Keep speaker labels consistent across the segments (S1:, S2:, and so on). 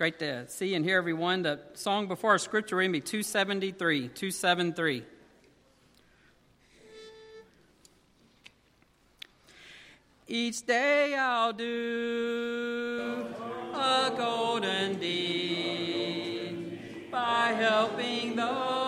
S1: great to see and hear everyone. The song before our scripture reading be 273, 273. Each day I'll do a golden deed by helping those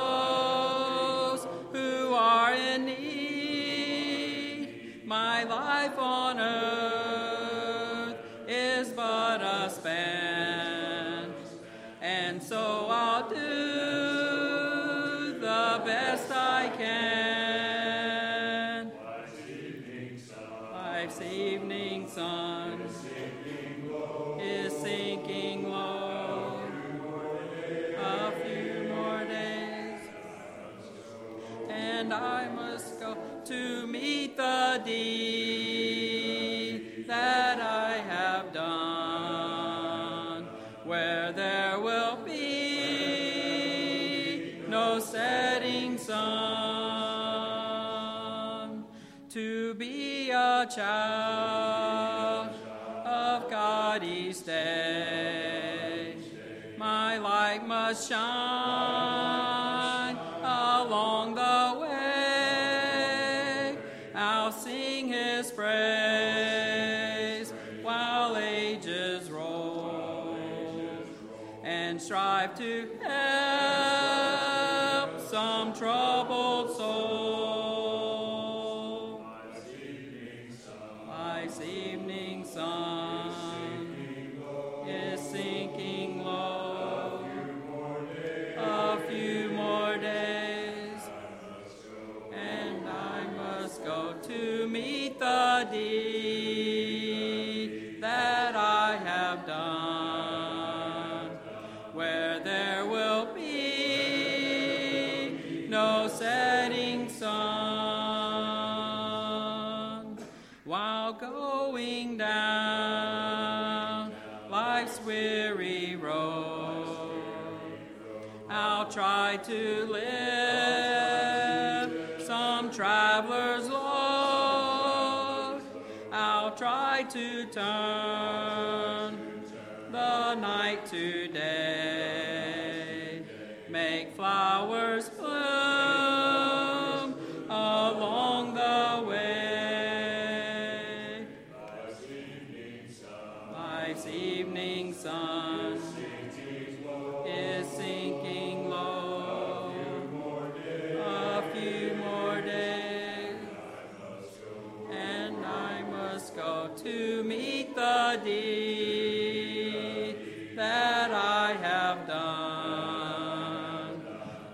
S1: and strive to help some troubled soul. Done,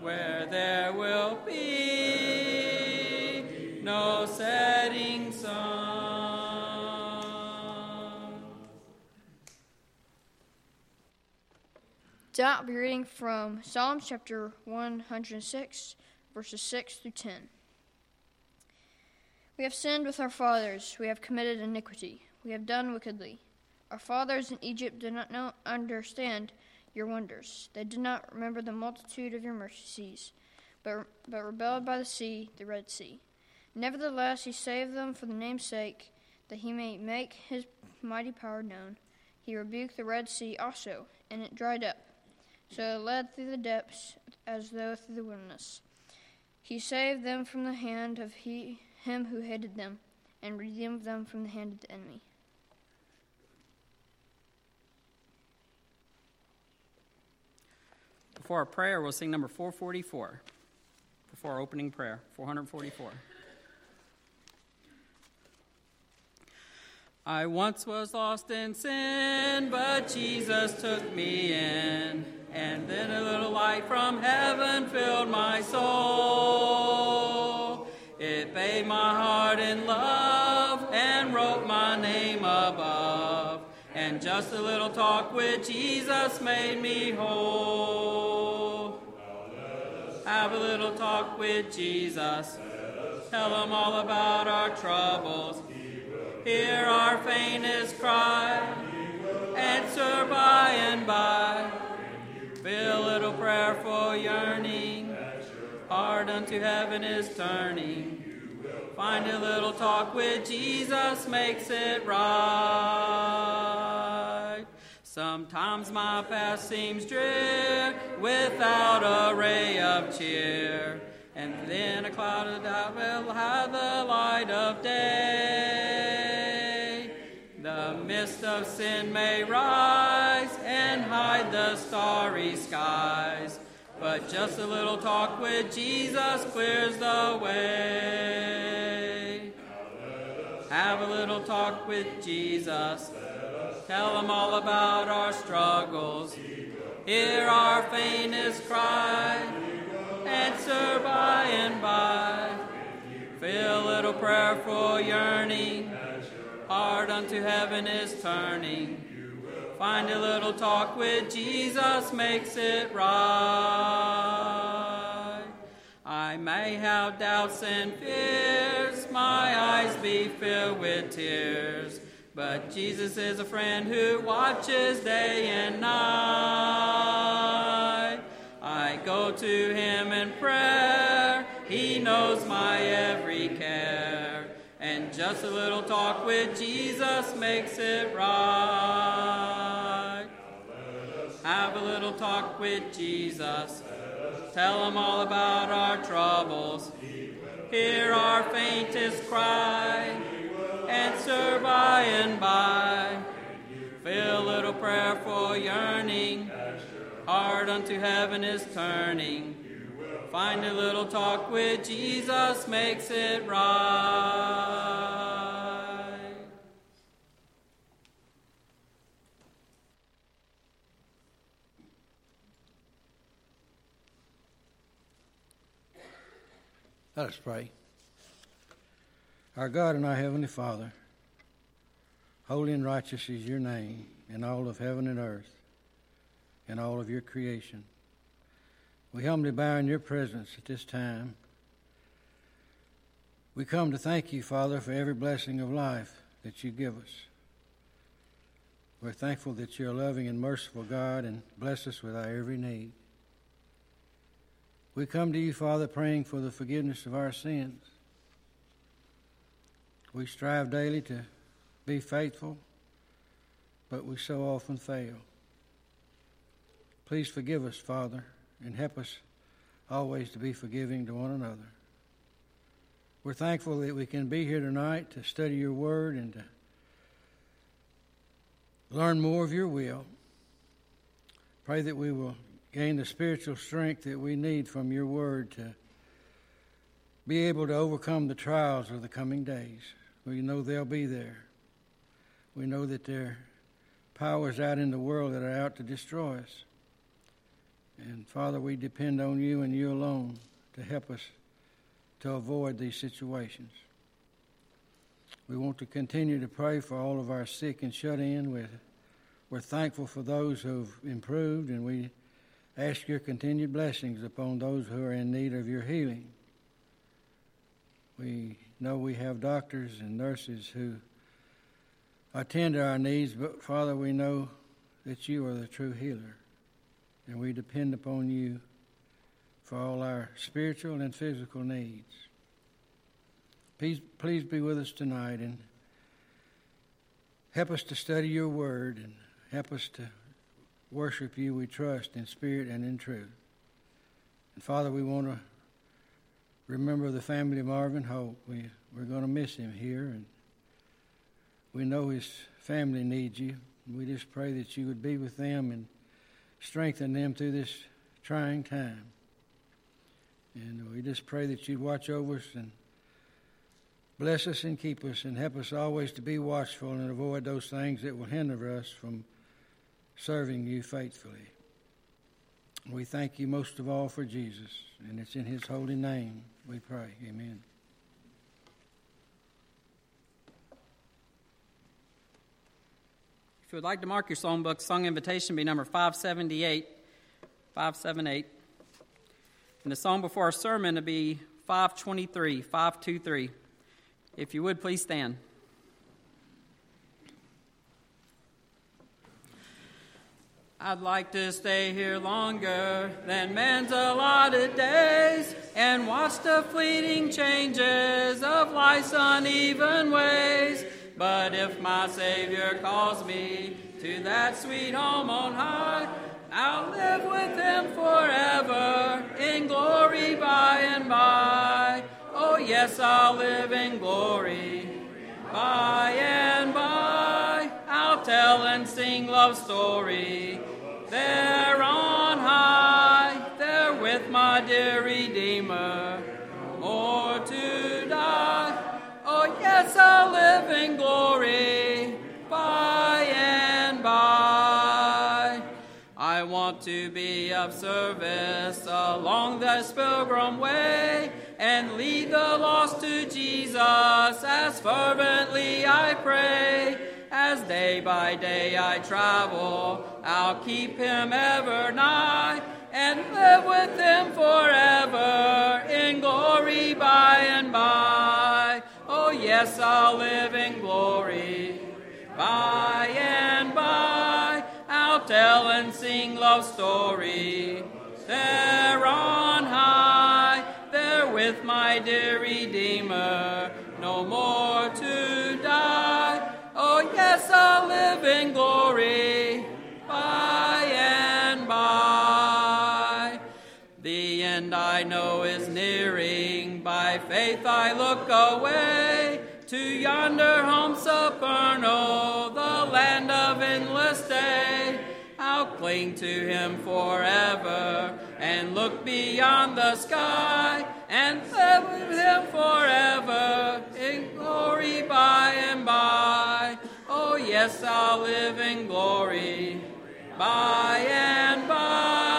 S1: where there will be no setting sun. I'll be
S2: reading from Psalms chapter 106, verses 6 through 10. We have sinned with our fathers, we have committed iniquity, we have done wickedly. Our fathers in Egypt did not know, understand your wonders. They did not remember the multitude of your mercies, but, but rebelled by the sea, the Red Sea. Nevertheless, he saved them for the name's sake, that he may make his mighty power known. He rebuked the Red Sea also, and it dried up. So it led through the depths as though through the wilderness. He saved them from the hand of he, him who hated them, and redeemed them from the hand of the enemy.
S1: Before our prayer, we'll sing number 444. Before our opening prayer, 444. I once was lost in sin, but Jesus took me in. And then a little light from heaven filled my soul. It bathed my heart in love and wrote my name above. And just a little talk with Jesus made me whole. Have a little talk with Jesus. Tell him all about our troubles. Hear our faintest cry. Answer by and by. Feel a little prayerful yearning. Heart unto heaven is turning. Find a little talk with Jesus makes it right. Sometimes my past seems drear without a ray of cheer. And then a cloud of doubt will hide the light of day. The mist of sin may rise and hide the starry skies. But just a little talk with Jesus clears the way. Have a little talk with Jesus. Tell him all about our struggles. Hear our faintest cry. Answer by and by. Feel a little prayerful yearning. Heart unto heaven is turning. Find a little talk with Jesus makes it right. I may have doubts and fears, my eyes be filled with tears. But Jesus is a friend who watches day and night. I go to him in prayer, he knows my every care. And just a little talk with Jesus makes it right. Have a little talk with Jesus. Tell him all about our troubles. Hear our faintest cry answer by and by. Feel a little prayerful yearning, heart unto heaven is turning. Find a little talk with Jesus makes it right.
S3: Let us pray. Our God and our Heavenly Father, holy and righteous is your name in all of heaven and earth, in all of your creation. We humbly bow in your presence at this time. We come to thank you, Father, for every blessing of life that you give us. We're thankful that you're a loving and merciful God and bless us with our every need. We come to you, Father, praying for the forgiveness of our sins. We strive daily to be faithful, but we so often fail. Please forgive us, Father, and help us always to be forgiving to one another. We're thankful that we can be here tonight to study your word and to learn more of your will. Pray that we will gain the spiritual strength that we need from your word to be able to overcome the trials of the coming days. We know they'll be there. We know that there are powers out in the world that are out to destroy us. And Father, we depend on you and you alone to help us to avoid these situations. We want to continue to pray for all of our sick and shut in. We're, we're thankful for those who've improved, and we ask your continued blessings upon those who are in need of your healing. We know we have doctors and nurses who attend to our needs, but Father, we know that you are the true healer, and we depend upon you for all our spiritual and physical needs. Please, please be with us tonight and help us to study your word and help us to worship you, we trust, in spirit and in truth. And Father, we want to remember the family of Marvin Hope. We, we're going to miss him here, and we know his family needs you. We just pray that you would be with them and strengthen them through this trying time. And we just pray that you'd watch over us and bless us and keep us and help us always to be watchful and avoid those things that will hinder us from serving you faithfully. We thank you most of all for Jesus, and it's in his holy name we pray. Amen.
S1: If you would like to mark your songbook, song invitation be number 578. 578. And the song before our sermon to be 523. 523. If you would, please stand. I'd like to stay here longer than man's allotted days and watch the fleeting changes of life's uneven ways. But if my Savior calls me to that sweet home on high, I'll live with him forever in glory by and by. Oh, yes, I'll live in glory by and by. I'll tell and sing love story there on high, there with my dear Redeemer, more to die. Oh, yes, I'll live in glory by and by. I want to be of service along this pilgrim way and lead the lost to Jesus as fervently I pray. As day by day I travel, I'll keep him ever nigh and live with him forever in glory by and by. Oh, yes, I'll live in glory by and by. I'll tell and sing love story there on high, there with my dear Redeemer, I know is nearing, by faith I look away to yonder home supernal, the land of endless day. I'll cling to him forever and look beyond the sky and live with him forever in glory by and by. Oh, yes, I'll live in glory by and by.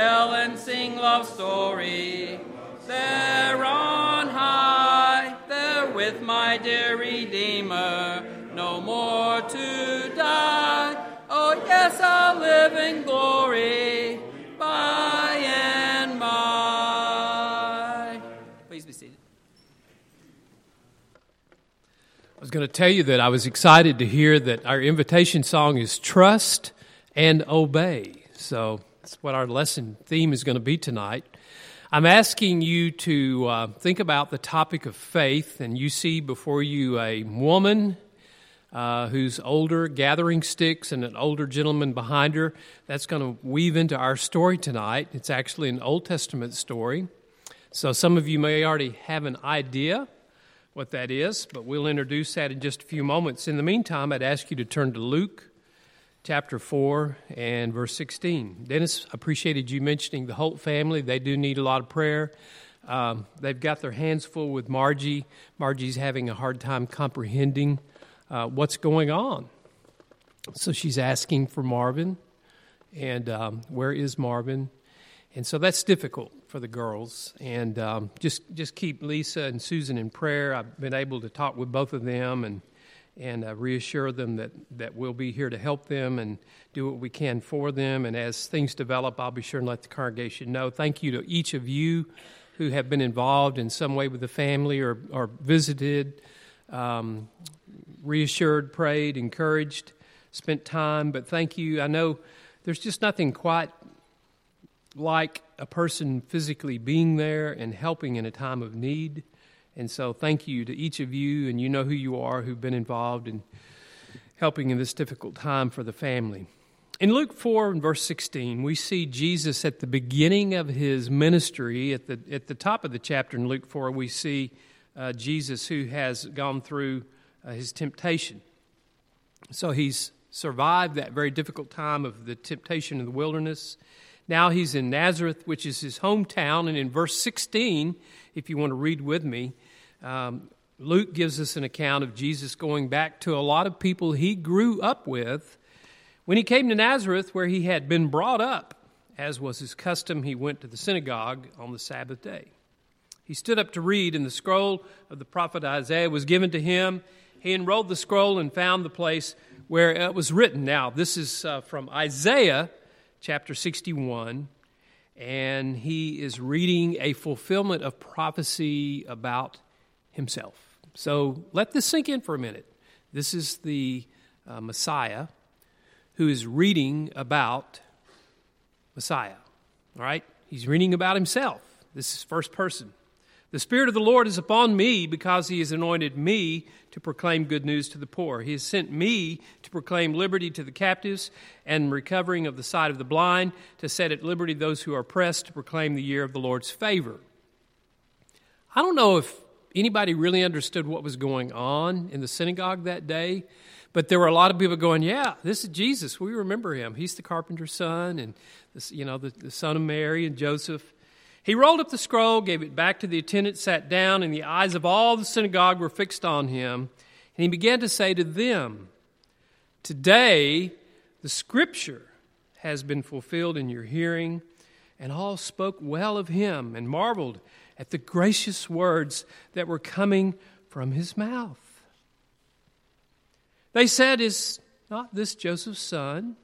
S1: Tell and sing love story there on high, there with my dear Redeemer, no more to die. Oh, yes, I'll live in glory by and by. Please be seated.
S4: I was going to tell you that I was excited to hear that our invitation song is Trust and Obey. So that's what our lesson theme is going to be tonight. I'm asking you to uh, think about the topic of faith, and you see before you a woman uh, who's older, gathering sticks, and an older gentleman behind her. That's going to weave into our story tonight. It's actually an Old Testament story. So some of you may already have an idea what that is, but we'll introduce that in just a few moments. In the meantime, I'd ask you to turn to Luke chapter 4 and verse 16. Dennis appreciated you mentioning the Holt family. They do need a lot of prayer. Um, they've got their hands full with Margie. Margie's having a hard time comprehending uh, what's going on. So she's asking for Marvin. And um, where is Marvin? And so that's difficult for the girls. And um, just just keep Lisa and Susan in prayer. I've been able to talk with both of them and and uh, reassure them that, that we'll be here to help them and do what we can for them. And as things develop, I'll be sure and let the congregation know. Thank you to each of you who have been involved in some way with the family or, or visited, um, reassured, prayed, encouraged, spent time. But thank you. I know there's just nothing quite like a person physically being there and helping in a time of need. And so, thank you to each of you, and you know who you are who've been involved in helping in this difficult time for the family. In Luke 4 and verse 16, we see Jesus at the beginning of his ministry. At the, at the top of the chapter in Luke 4, we see uh, Jesus who has gone through uh, his temptation. So he's survived that very difficult time of the temptation in the wilderness. Now he's in Nazareth, which is his hometown. And in verse 16, if you want to read with me, um, Luke gives us an account of Jesus going back to a lot of people he grew up with. When he came to Nazareth, where he had been brought up, as was his custom, he went to the synagogue on the Sabbath day. He stood up to read, and the scroll of the prophet Isaiah was given to him. He unrolled the scroll and found the place where it was written. Now, this is uh, from Isaiah chapter 61 and he is reading a fulfillment of prophecy about himself. So let this sink in for a minute. This is the uh, Messiah who is reading about Messiah. All right? He's reading about himself. This is first person. The Spirit of the Lord is upon me because He has anointed me to proclaim good news to the poor. He has sent me to proclaim liberty to the captives and recovering of the sight of the blind, to set at liberty those who are oppressed, to proclaim the year of the Lord's favor. I don't know if anybody really understood what was going on in the synagogue that day, but there were a lot of people going, "Yeah, this is Jesus. We remember him. He's the carpenter's son, and this, you know, the, the son of Mary and Joseph." He rolled up the scroll, gave it back to the attendant, sat down, and the eyes of all the synagogue were fixed on him. And he began to say to them, Today the scripture has been fulfilled in your hearing. And all spoke well of him and marveled at the gracious words that were coming from his mouth. They said, Is not this Joseph's son?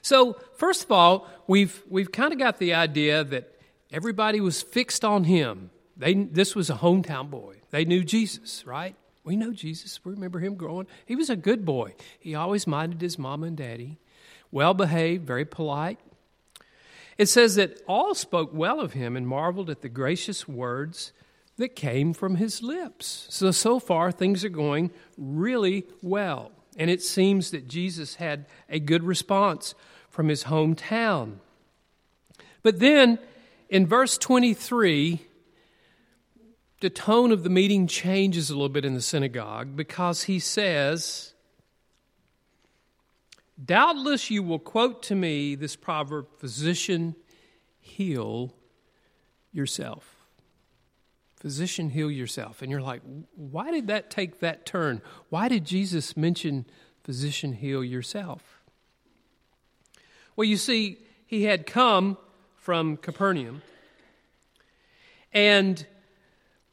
S4: So, first of all, we've, we've kind of got the idea that everybody was fixed on him. They, this was a hometown boy. They knew Jesus, right? We know Jesus. We remember him growing. He was a good boy. He always minded his mama and daddy, well behaved, very polite. It says that all spoke well of him and marveled at the gracious words that came from his lips. So, so far, things are going really well. And it seems that Jesus had a good response from his hometown. But then in verse 23, the tone of the meeting changes a little bit in the synagogue because he says, Doubtless you will quote to me this proverb, Physician, heal yourself. Physician, heal yourself. And you're like, why did that take that turn? Why did Jesus mention, Physician, heal yourself? Well, you see, he had come from Capernaum. And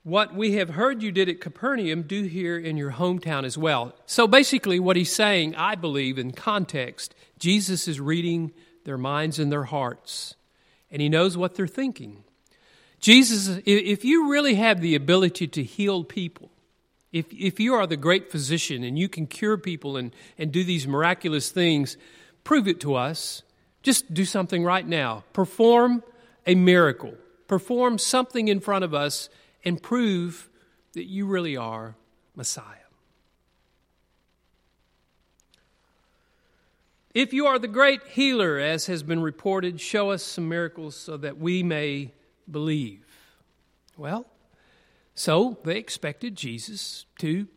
S4: what we have heard you did at Capernaum, do here in your hometown as well. So basically, what he's saying, I believe, in context, Jesus is reading their minds and their hearts, and he knows what they're thinking. Jesus, if you really have the ability to heal people, if, if you are the great physician and you can cure people and, and do these miraculous things, prove it to us. Just do something right now. Perform a miracle. Perform something in front of us and prove that you really are Messiah. If you are the great healer, as has been reported, show us some miracles so that we may believe. Well, so they expected Jesus to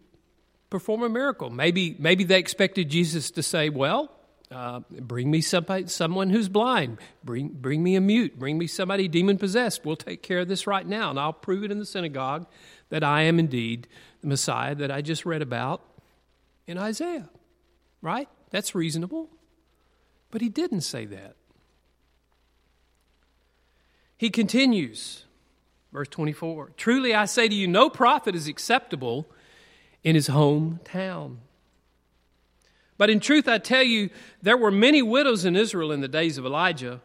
S4: perform a miracle. Maybe, maybe they expected Jesus to say, Well, uh, bring me somebody, someone who's blind. Bring, bring me a mute. Bring me somebody demon possessed. We'll take care of this right now, and I'll prove it in the synagogue that I am indeed the Messiah that I just read about in Isaiah. Right? That's reasonable. But he didn't say that. He continues, verse 24 Truly I say to you, no prophet is acceptable in his hometown. But in truth, I tell you, there were many widows in Israel in the days of Elijah,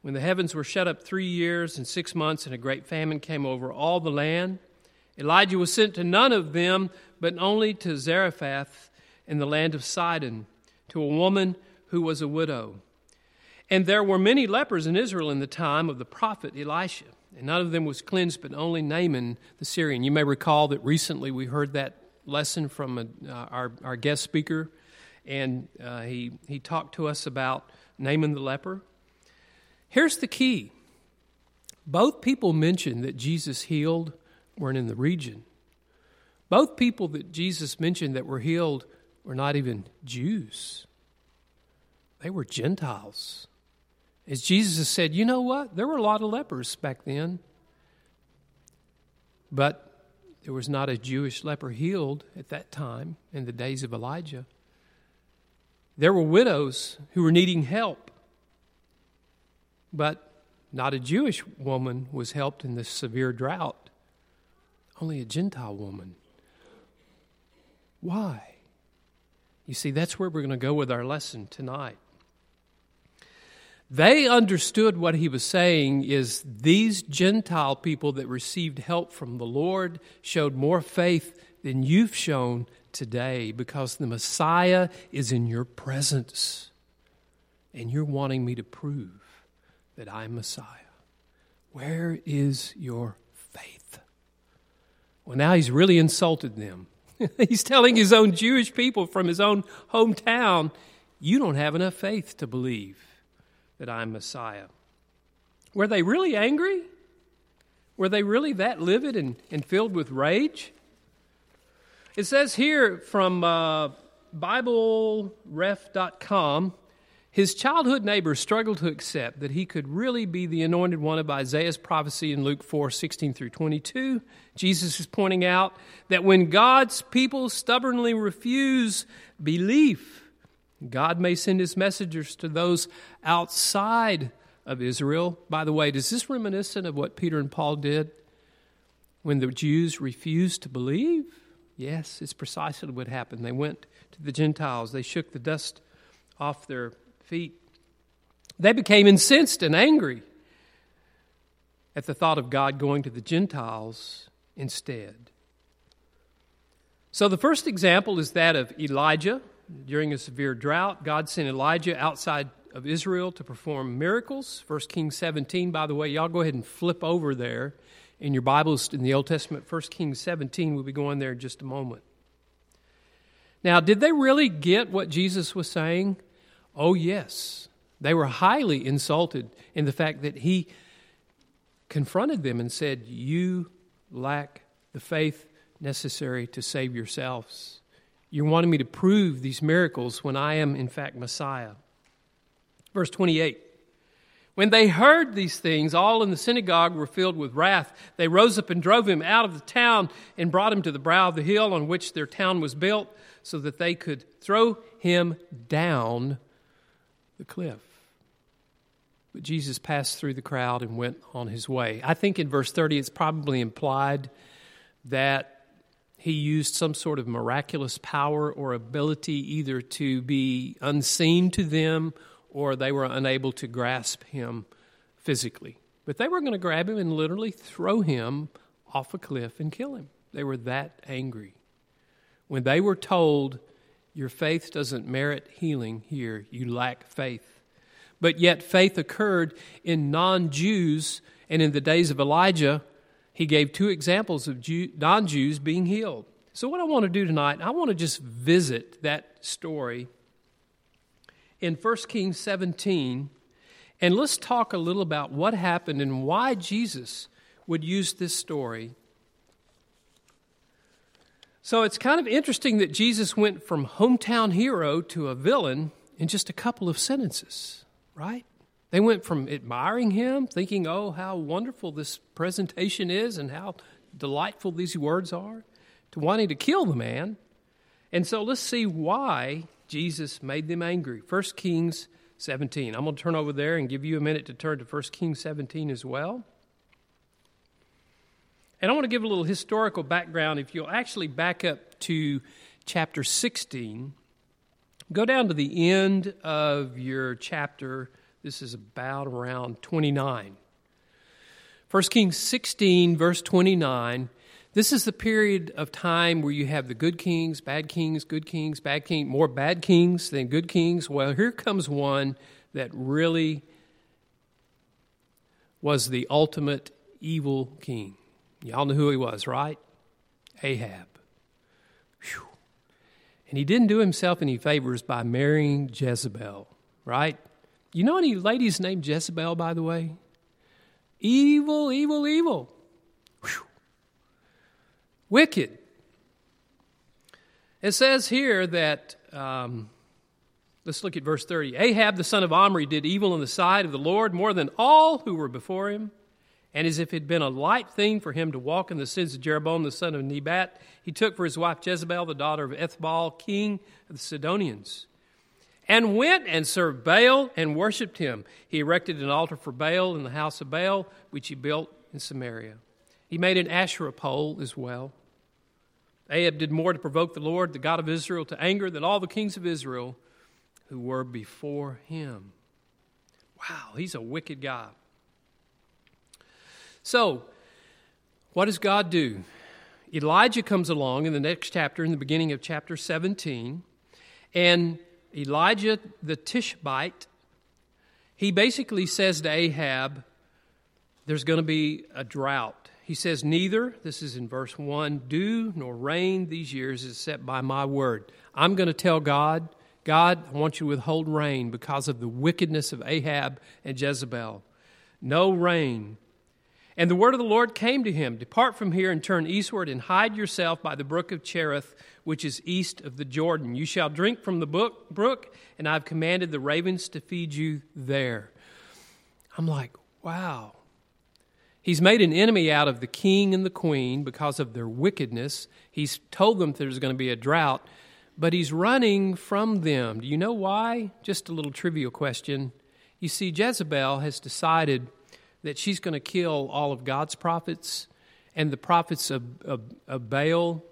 S4: when the heavens were shut up three years and six months, and a great famine came over all the land. Elijah was sent to none of them, but only to Zarephath in the land of Sidon, to a woman who was a widow. And there were many lepers in Israel in the time of the prophet Elisha, and none of them was cleansed, but only Naaman the Syrian. You may recall that recently we heard that lesson from a, uh, our, our guest speaker, and uh, he, he talked to us about Naaman the leper. Here's the key both people mentioned that Jesus healed weren't in the region. Both people that Jesus mentioned that were healed were not even Jews, they were Gentiles. As Jesus said, you know what? There were a lot of lepers back then. But there was not a Jewish leper healed at that time in the days of Elijah. There were widows who were needing help, but not a Jewish woman was helped in this severe drought, only a Gentile woman. Why? You see, that's where we're going to go with our lesson tonight. They understood what he was saying is these Gentile people that received help from the Lord showed more faith than you've shown today because the Messiah is in your presence. And you're wanting me to prove that I'm Messiah. Where is your faith. Well, now he's really insulted them. he's telling his own Jewish people from his own hometown, You don't have enough faith to believe that I'm Messiah. Were they really angry? Were they really that livid and, and filled with rage? It says here from uh, BibleRef.com his childhood neighbors struggled to accept that he could really be the anointed one of Isaiah's prophecy in Luke 4 16 through 22. Jesus is pointing out that when God's people stubbornly refuse belief, God may send his messengers to those outside of Israel. By the way, does this reminiscent of what Peter and Paul did when the Jews refused to believe? Yes, it's precisely what happened. They went to the Gentiles, they shook the dust off their feet. They became incensed and angry at the thought of God going to the Gentiles instead. So the first example is that of Elijah. During a severe drought, God sent Elijah outside of Israel to perform miracles. 1 Kings 17, by the way, y'all go ahead and flip over there in your Bibles in the Old Testament. 1 Kings 17, we'll be going there in just a moment. Now, did they really get what Jesus was saying? Oh, yes. They were highly insulted in the fact that he confronted them and said, You lack the faith necessary to save yourselves. You're wanting me to prove these miracles when I am, in fact, Messiah. Verse 28. When they heard these things, all in the synagogue were filled with wrath. They rose up and drove him out of the town and brought him to the brow of the hill on which their town was built, so that they could throw him down the cliff. But Jesus passed through the crowd and went on his way. I think in verse 30 it's probably implied that he used some sort of miraculous power or ability either to be unseen to them or they were unable to grasp him physically. But they were going to grab him and literally throw him off a cliff and kill him. They were that angry. When they were told your faith doesn't merit healing here. You lack faith. But yet, faith occurred in non Jews, and in the days of Elijah, he gave two examples of non Jews being healed. So, what I want to do tonight, I want to just visit that story in 1 Kings 17, and let's talk a little about what happened and why Jesus would use this story so it's kind of interesting that Jesus went from hometown hero to a villain in just a couple of sentences, right? They went from admiring him, thinking, oh, how wonderful this presentation is and how delightful these words are, to wanting to kill the man. And so let's see why Jesus made them angry. 1 Kings 17. I'm going to turn over there and give you a minute to turn to 1 Kings 17 as well. And I want to give a little historical background. If you'll actually back up to chapter 16, go down to the end of your chapter. This is about around 29. 1 Kings 16, verse 29. This is the period of time where you have the good kings, bad kings, good kings, bad kings, more bad kings than good kings. Well, here comes one that really was the ultimate evil king. Y'all know who he was, right? Ahab. Whew. And he didn't do himself any favors by marrying Jezebel, right? You know any ladies named Jezebel, by the way? Evil, evil, evil. Wicked. It says here that, um, let's look at verse 30. Ahab, the son of Omri, did evil in the sight of the Lord more than all who were before him. And as if it had been a light thing for him to walk in the sins of Jeroboam the son of Nebat, he took for his wife Jezebel, the daughter of Ethbaal, king of the Sidonians, and went and served Baal and worshipped him. He erected an altar for Baal in the house of Baal, which he built in Samaria. He made an Asherah pole as well. Ahab did more to provoke the Lord, the God of Israel, to anger than all the kings of Israel who were before him. Wow, he's a wicked guy. So, what does God do? Elijah comes along in the next chapter, in the beginning of chapter 17, and Elijah the Tishbite, he basically says to Ahab, There's going to be a drought he says, Neither, this is in verse 1, dew nor rain these years is set by my word. I'm going to tell God, God, I want you to withhold rain because of the wickedness of Ahab and Jezebel. No rain. And the word of the Lord came to him Depart from here and turn eastward and hide yourself by the brook of Cherith, which is east of the Jordan. You shall drink from the brook, and I've commanded the ravens to feed you there. I'm like, wow. He's made an enemy out of the king and the queen because of their wickedness. He's told them there's going to be a drought, but he's running from them. Do you know why? Just a little trivial question. You see, Jezebel has decided that she's going to kill all of God's prophets and the prophets of, of, of Baal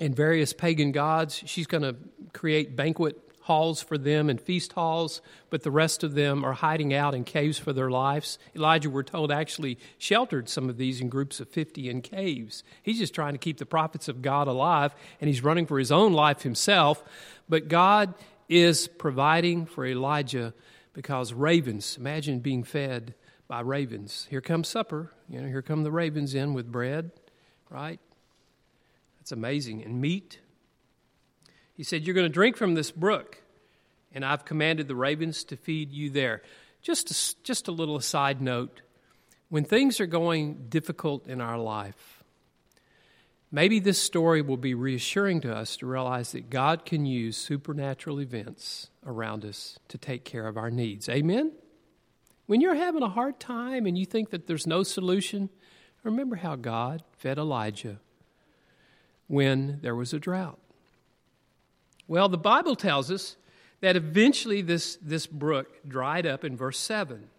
S4: and various pagan gods. She's going to create banquet halls for them and feast halls, but the rest of them are hiding out in caves for their lives. Elijah, we're told, actually sheltered some of these in groups of 50 in caves. He's just trying to keep the prophets of God alive, and he's running for his own life himself. But God is providing for Elijah because ravens, imagine being fed by ravens. Here comes supper. You know, here come the ravens in with bread, right? That's amazing. And meat he said, You're going to drink from this brook, and I've commanded the ravens to feed you there. Just a, just a little aside note when things are going difficult in our life, maybe this story will be reassuring to us to realize that God can use supernatural events around us to take care of our needs. Amen? When you're having a hard time and you think that there's no solution, remember how God fed Elijah when there was a drought. Well, the Bible tells us that eventually this, this brook dried up in verse 7.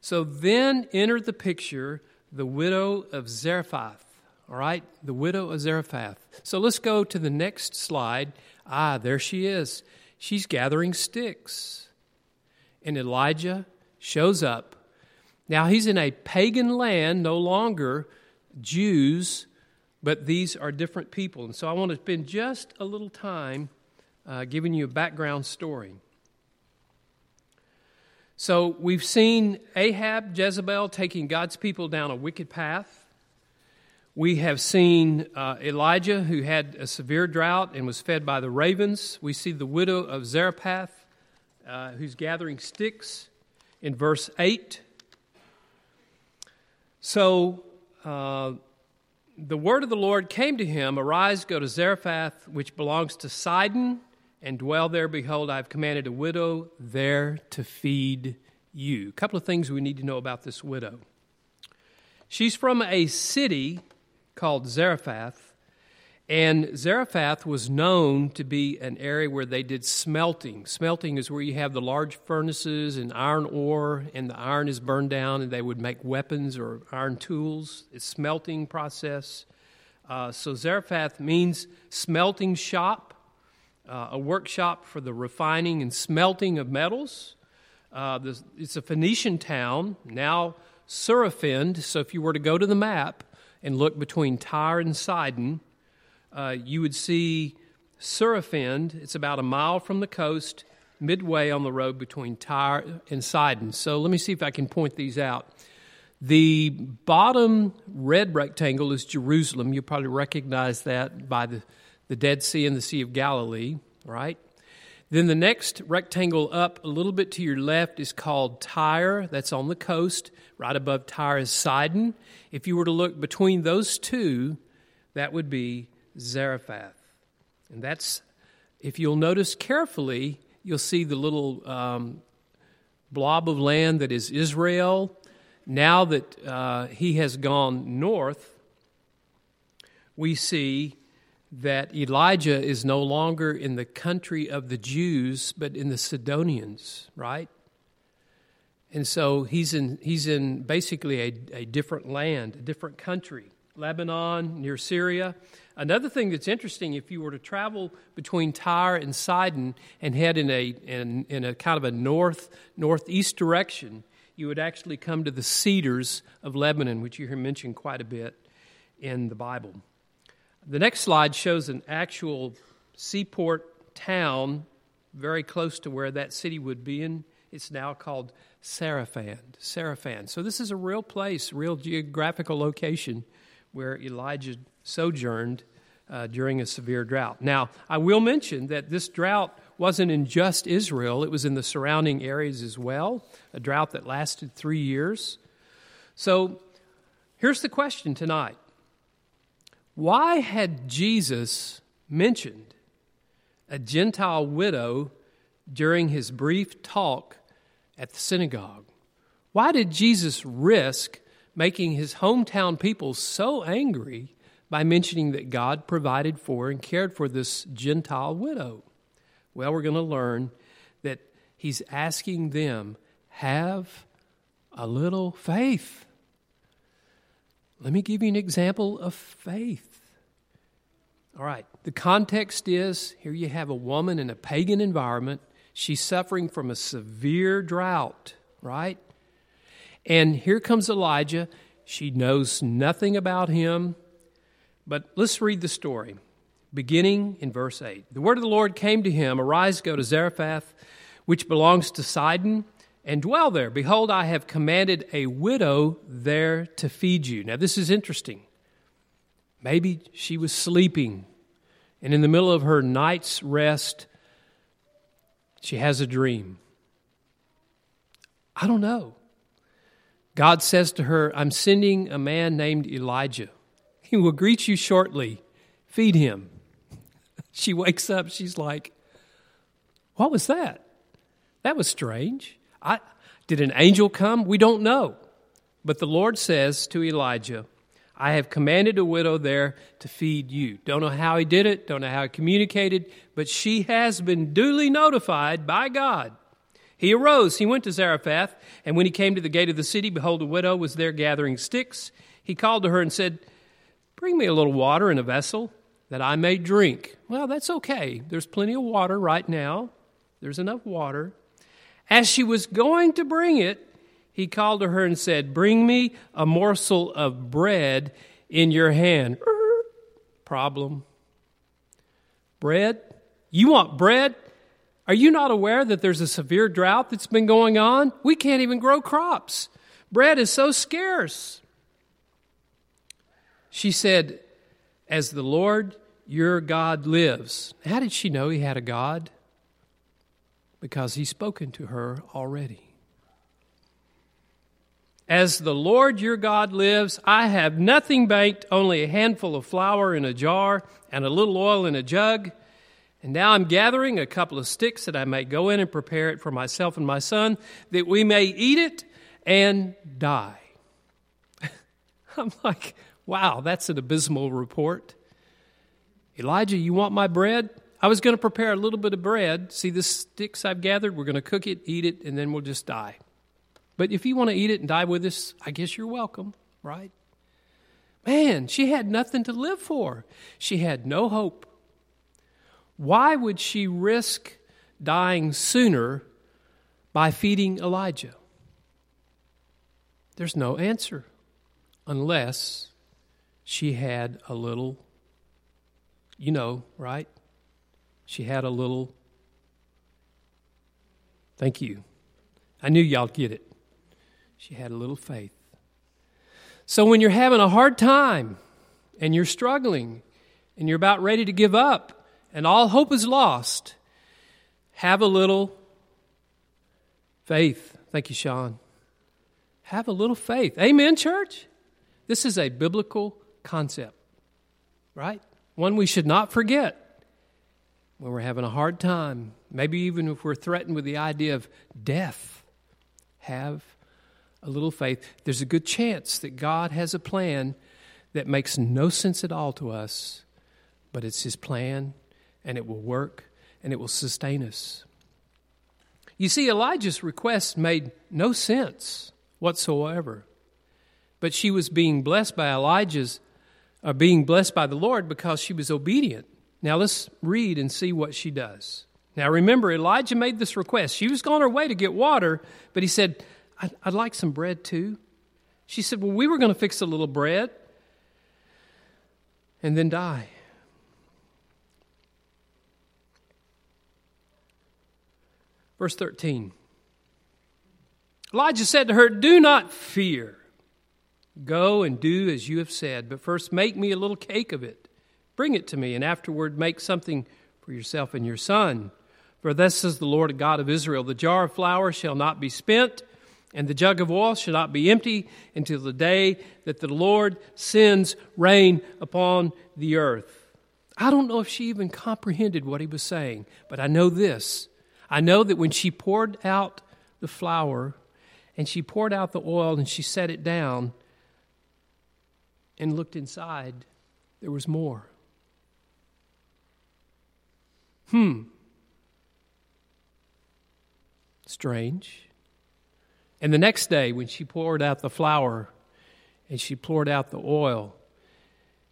S4: So then entered the picture the widow of Zarephath. All right, the widow of Zarephath. So let's go to the next slide. Ah, there she is. She's gathering sticks. And Elijah shows up. Now he's in a pagan land, no longer Jews, but these are different people. And so I want to spend just a little time uh, giving you a background story. So we've seen Ahab, Jezebel taking God's people down a wicked path. We have seen uh, Elijah, who had a severe drought and was fed by the ravens. We see the widow of Zarephath, uh, who's gathering sticks in verse 8. So uh, the word of the Lord came to him Arise, go to Zarephath, which belongs to Sidon and dwell there. Behold, I've commanded a widow there to feed you. A couple of things we need to know about this widow. She's from a city called Zarephath, and Zarephath was known to be an area where they did smelting. Smelting is where you have the large furnaces and iron ore, and the iron is burned down, and they would make weapons or iron tools. It's smelting process. Uh, so Zarephath means smelting shop uh, a workshop for the refining and smelting of metals. Uh, this, it's a Phoenician town, now Surafend. So if you were to go to the map and look between Tyre and Sidon, uh, you would see Surafend. It's about a mile from the coast, midway on the road between Tyre and Sidon. So let me see if I can point these out. The bottom red rectangle is Jerusalem. You probably recognize that by the the Dead Sea and the Sea of Galilee, right? Then the next rectangle up a little bit to your left is called Tyre. That's on the coast. Right above Tyre is Sidon. If you were to look between those two, that would be Zarephath. And that's, if you'll notice carefully, you'll see the little um, blob of land that is Israel. Now that uh, he has gone north, we see that Elijah is no longer in the country of the Jews, but in the Sidonians, right? And so he's in, he's in basically a, a different land, a different country, Lebanon, near Syria. Another thing that's interesting, if you were to travel between Tyre and Sidon and head in a, in, in a kind of a north northeast direction, you would actually come to the cedars of Lebanon, which you hear mentioned quite a bit in the Bible. The next slide shows an actual seaport town very close to where that city would be in, It's now called Saraphan. Saraphan. So this is a real place, real geographical location where Elijah sojourned uh, during a severe drought. Now, I will mention that this drought wasn't in just Israel, it was in the surrounding areas as well, a drought that lasted three years. So here's the question tonight Why had Jesus mentioned a Gentile widow during his brief talk at the synagogue? Why did Jesus risk making his hometown people so angry by mentioning that God provided for and cared for this Gentile widow? Well, we're going to learn that he's asking them, have a little faith. Let me give you an example of faith. All right, the context is here you have a woman in a pagan environment. She's suffering from a severe drought, right? And here comes Elijah. She knows nothing about him. But let's read the story, beginning in verse 8. The word of the Lord came to him Arise, go to Zarephath, which belongs to Sidon, and dwell there. Behold, I have commanded a widow there to feed you. Now, this is interesting. Maybe she was sleeping, and in the middle of her night's rest, she has a dream. I don't know. God says to her, I'm sending a man named Elijah. He will greet you shortly. Feed him. She wakes up. She's like, What was that? That was strange. I, did an angel come? We don't know. But the Lord says to Elijah, I have commanded a widow there to feed you. Don't know how he did it, don't know how he communicated, but she has been duly notified by God. He arose, he went to Zarephath, and when he came to the gate of the city, behold, a widow was there gathering sticks. He called to her and said, Bring me a little water in a vessel that I may drink. Well, that's okay. There's plenty of water right now. There's enough water. As she was going to bring it, he called to her and said, Bring me a morsel of bread in your hand. Problem. Bread? You want bread? Are you not aware that there's a severe drought that's been going on? We can't even grow crops. Bread is so scarce. She said, As the Lord your God lives. How did she know he had a God? Because he's spoken to her already. As the Lord your God lives, I have nothing banked, only a handful of flour in a jar and a little oil in a jug. And now I'm gathering a couple of sticks that I may go in and prepare it for myself and my son, that we may eat it and die. I'm like, Wow, that's an abysmal report. Elijah, you want my bread? I was going to prepare a little bit of bread. See the sticks I've gathered? We're going to cook it, eat it, and then we'll just die. But if you want to eat it and die with us, I guess you're welcome, right? Man, she had nothing to live for. She had no hope. Why would she risk dying sooner by feeding Elijah? There's no answer unless she had a little, you know, right? She had a little, thank you. I knew y'all get it. She had a little faith. So when you're having a hard time and you're struggling and you're about ready to give up and all hope is lost, have a little faith. Thank you, Sean. Have a little faith. Amen, church? This is a biblical concept, right? One we should not forget when we're having a hard time, maybe even if we're threatened with the idea of death. Have a little faith. There's a good chance that God has a plan that makes no sense at all to us, but it's His plan and it will work and it will sustain us. You see, Elijah's request made no sense whatsoever, but she was being blessed by Elijah's or being blessed by the Lord because she was obedient. Now let's read and see what she does. Now remember, Elijah made this request. She was on her way to get water, but he said, I'd, I'd like some bread too. She said, Well, we were going to fix a little bread and then die. Verse 13 Elijah said to her, Do not fear. Go and do as you have said, but first make me a little cake of it. Bring it to me, and afterward make something for yourself and your son. For thus says the Lord God of Israel The jar of flour shall not be spent, and the jug of oil shall not be empty until the day that the Lord sends rain upon the earth. I don't know if she even comprehended what he was saying, but I know this. I know that when she poured out the flour and she poured out the oil and she set it down and looked inside, there was more. Hmm. Strange. And the next day, when she poured out the flour and she poured out the oil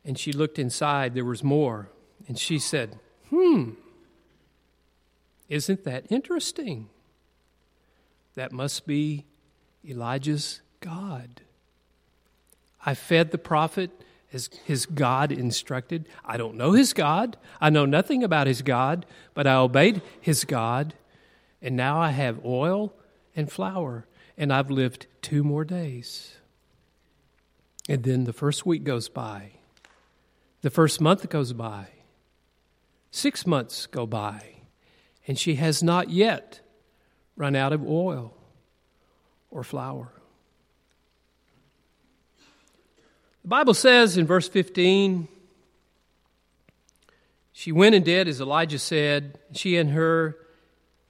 S4: and she looked inside, there was more. And she said, Hmm, isn't that interesting? That must be Elijah's God. I fed the prophet as his God instructed. I don't know his God. I know nothing about his God, but I obeyed his God. And now I have oil and flour, and I've lived two more days. And then the first week goes by, the first month goes by, six months go by, and she has not yet run out of oil or flour. The Bible says in verse 15, she went and did as Elijah said. She and her,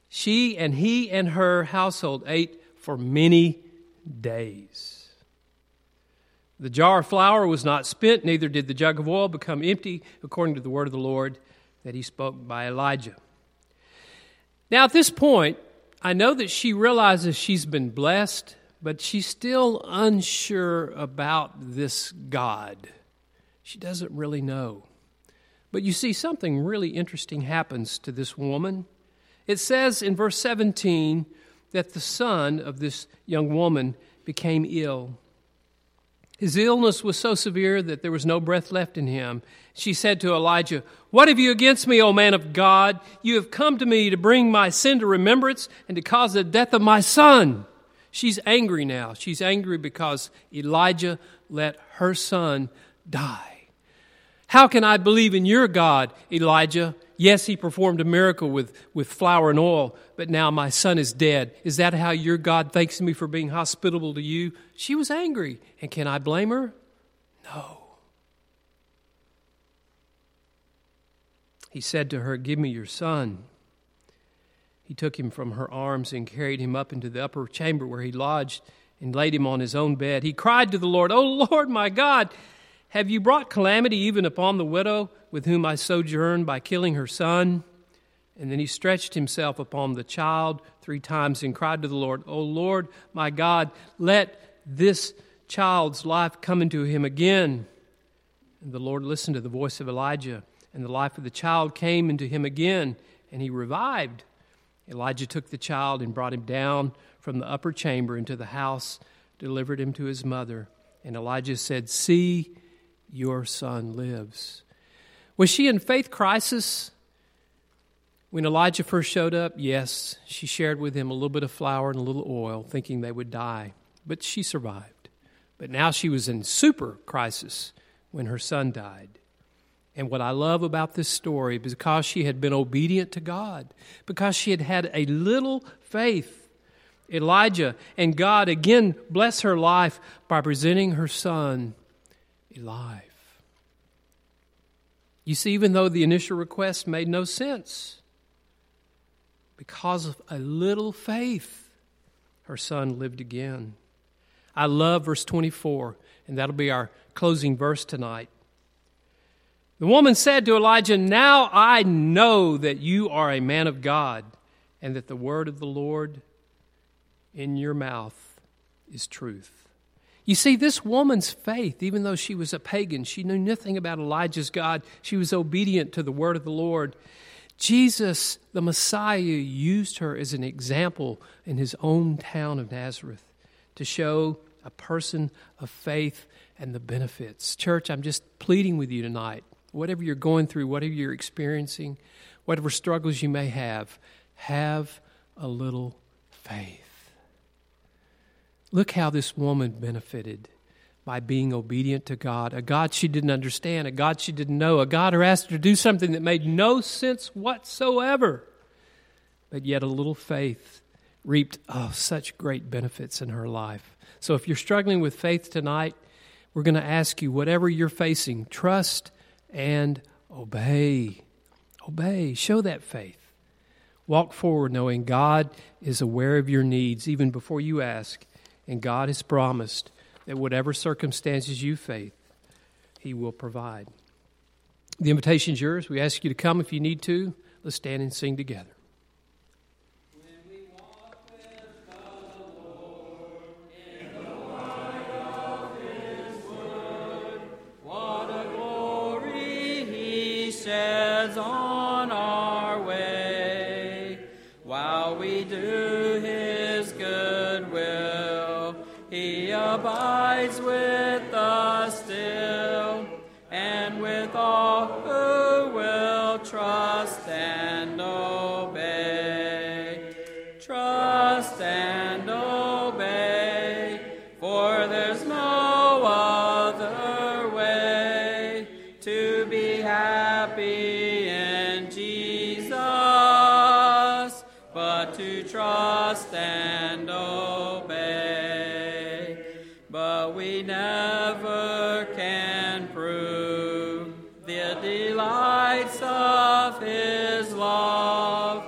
S4: she and he and her household ate for many days. The jar of flour was not spent, neither did the jug of oil become empty, according to the word of the Lord that he spoke by Elijah. Now, at this point, I know that she realizes she's been blessed but she's still unsure about this God. She doesn't really know. But you see, something really interesting happens to this woman. It says in verse 17 that the son of this young woman became ill. His illness was so severe that there was no breath left in him. She said to Elijah, What have you against me, O man of God? You have come to me to bring my sin to remembrance and to cause the death of my son. She's angry now. She's angry because Elijah let her son die. How can I believe in your God, Elijah? Yes, he performed a miracle with, with flour and oil, but now my son is dead. Is that how your God thanks me for being hospitable to you? She was angry. And can I blame her? No. He said to her, Give me your son. He took him from her arms and carried him up into the upper chamber where he lodged and laid him on his own bed. He cried to the Lord, O Lord my God, have you brought calamity even upon the widow with whom I sojourned by killing her son? And then he stretched himself upon the child three times and cried to the Lord, O Lord my God, let this child's life come into him again. And the Lord listened to the voice of Elijah, and the life of the child came into him again, and he revived. Elijah took the child and brought him down from the upper chamber into the house, delivered him to his mother. And Elijah said, See, your son lives. Was she in faith crisis when Elijah first showed up? Yes, she shared with him a little bit of flour and a little oil, thinking they would die. But she survived. But now she was in super crisis when her son died. And what I love about this story, because she had been obedient to God, because she had had a little faith, Elijah and God again bless her life by presenting her son alive. You see, even though the initial request made no sense, because of a little faith, her son lived again. I love verse 24, and that'll be our closing verse tonight. The woman said to Elijah, Now I know that you are a man of God, and that the word of the Lord in your mouth is truth. You see, this woman's faith, even though she was a pagan, she knew nothing about Elijah's God, she was obedient to the word of the Lord. Jesus, the Messiah, used her as an example in his own town of Nazareth to show a person of faith and the benefits. Church, I'm just pleading with you tonight whatever you're going through, whatever you're experiencing, whatever struggles you may have, have a little faith.
S1: Look how this woman benefited by being obedient to God, a God she didn't understand, a God she didn't know, a God who asked her to do something that made no sense whatsoever. But yet, a little faith reaped oh, such great benefits in her life. So, if you're struggling with faith tonight, we're going to ask you whatever you're facing, trust and obey. Obey. Show that faith. Walk forward knowing God is aware of your needs even before you ask, and God has promised that whatever circumstances you face, He will provide. The invitation is yours. We ask you to come if you need to. Let's stand and sing together. on our way. While we do his good will, he abides with but we never can prove the delights of his love.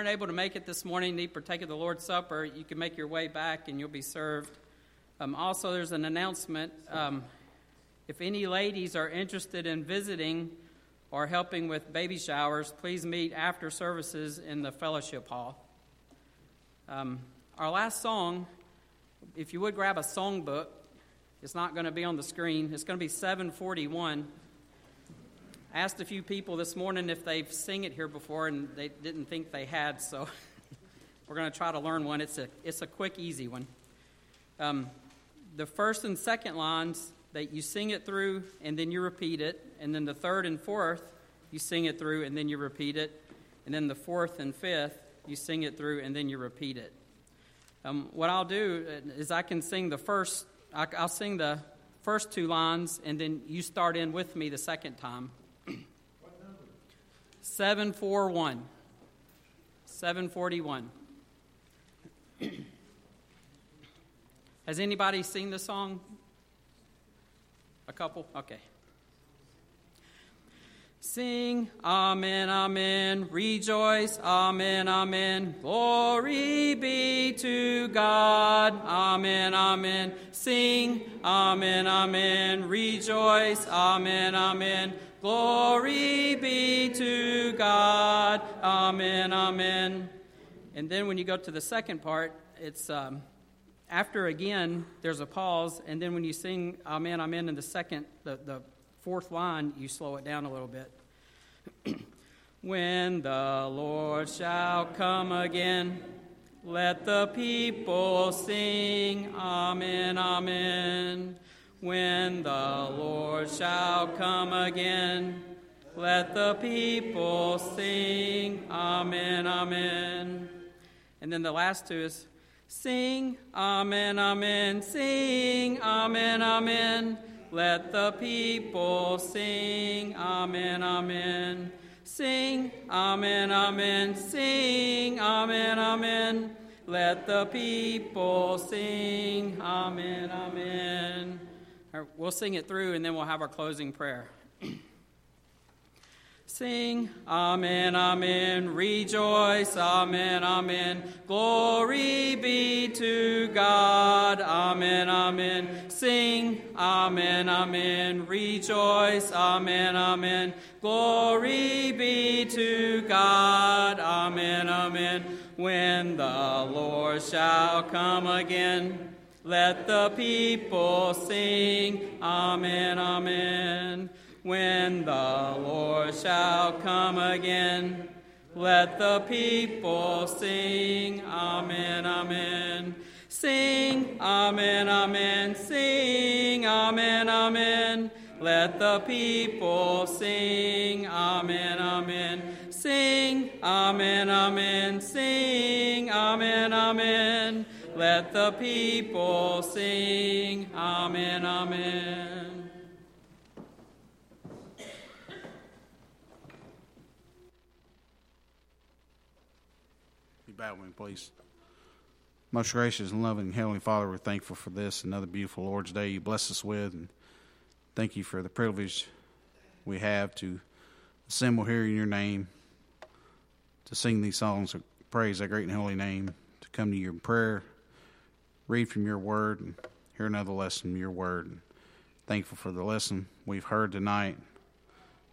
S5: Weren't able to make it this morning, need partake of the Lord's Supper, you can make your way back and you'll be served. Um, also, there's an announcement. Um, if any ladies are interested in visiting or helping with baby showers, please meet after services in the fellowship hall. Um, our last song, if you would grab a songbook, it's not going to be on the screen. It's going to be 741 asked a few people this morning if they've sing it here before, and they didn't think they had, so we're going to try to learn one. It's a, it's a quick, easy one. Um, the first and second lines, that you sing it through and then you repeat it, and then the third and fourth, you sing it through and then you repeat it, and then the fourth and fifth, you sing it through and then you repeat it. Um, what I'll do is I can sing the first, I'll sing the first two lines, and then you start in with me the second time. 741. 741. Has anybody seen the song? A couple? Okay. Sing, Amen, Amen. Rejoice, Amen, Amen. Glory be to God, Amen, Amen. Sing, Amen, Amen. Rejoice, Amen, Amen. Glory be to God. Amen, amen. And then when you go to the second part, it's um, after again, there's a pause. And then when you sing Amen, Amen in the second, the, the
S1: fourth line, you slow it down a little bit. when the Lord shall come again, let the people sing, Amen, Amen. When the Lord shall come again, let the people sing, Amen, Amen. And then the last two is, Sing, Amen, Amen, sing, Amen, Amen. Let the people sing, Amen, Amen. Sing, Amen, Amen, sing, Amen, Amen. Let the people sing, Amen, Amen. Right, we'll sing it through and then we'll have our closing prayer. Sing, Amen, Amen, rejoice, Amen, Amen. Glory be to God, Amen, Amen. Sing, Amen, Amen, rejoice, Amen, Amen. Glory be to God, Amen, Amen. When the Lord shall come again, let the people sing, Amen, Amen when the Lord shall come again. Let the people sing, Amen, Amen. Sing, Amen, Amen, sing, Amen, Amen. Let the people sing, Amen, Amen. Sing, Amen, Amen, sing, Amen, Amen. Let the people sing, Amen, Amen.
S6: Bow with me, please. Most gracious and loving Heavenly Father, we're thankful for this, another beautiful Lord's Day you bless us with. And thank you for the privilege we have to assemble here in your name, to sing these songs of praise, thy great and holy name, to come to you in prayer, read from your word, and hear another lesson from your word. And thankful for the lesson we've heard tonight.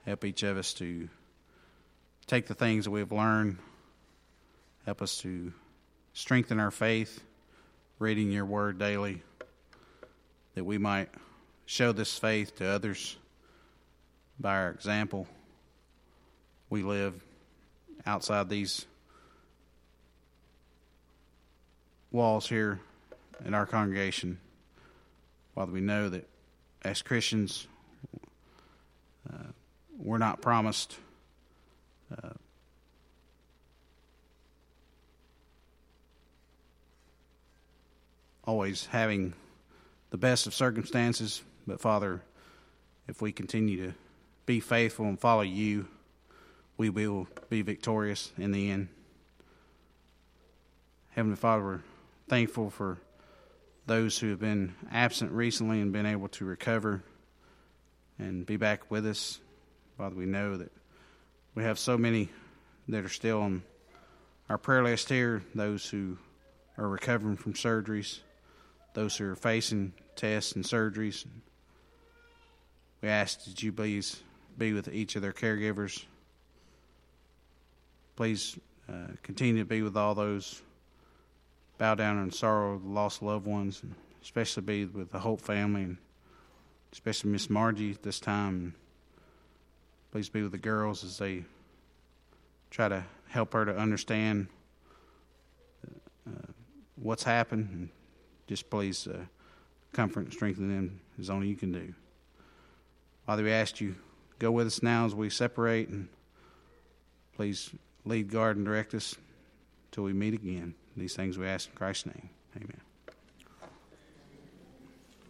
S6: Help each of us to take the things that we've learned Help us to strengthen our faith, reading your word daily, that we might show this faith to others by our example. We live outside these walls here in our congregation. Father, we know that as Christians, uh, we're not promised uh, always having the best of circumstances, but Father, if we continue to be faithful and follow you, we will be victorious in the end. Heavenly Father, we're thankful for those who have been absent recently and been able to recover and be back with us. Father, we know that we have so many that are still on our prayer list here, those who are recovering from surgeries those who are facing tests and surgeries. We ask that you please be with each of their caregivers. Please uh, continue to be with all those bow down in sorrow the lost loved ones, especially be with the Hope family, and especially Miss Margie at this time. Please be with the girls as they try to help her to understand uh, what's happened just please uh, comfort and strengthen them as only you can do. Father, we ask you go with us now as we separate, and please lead, guard, and direct us till we meet again. These things we ask in Christ's name. Amen.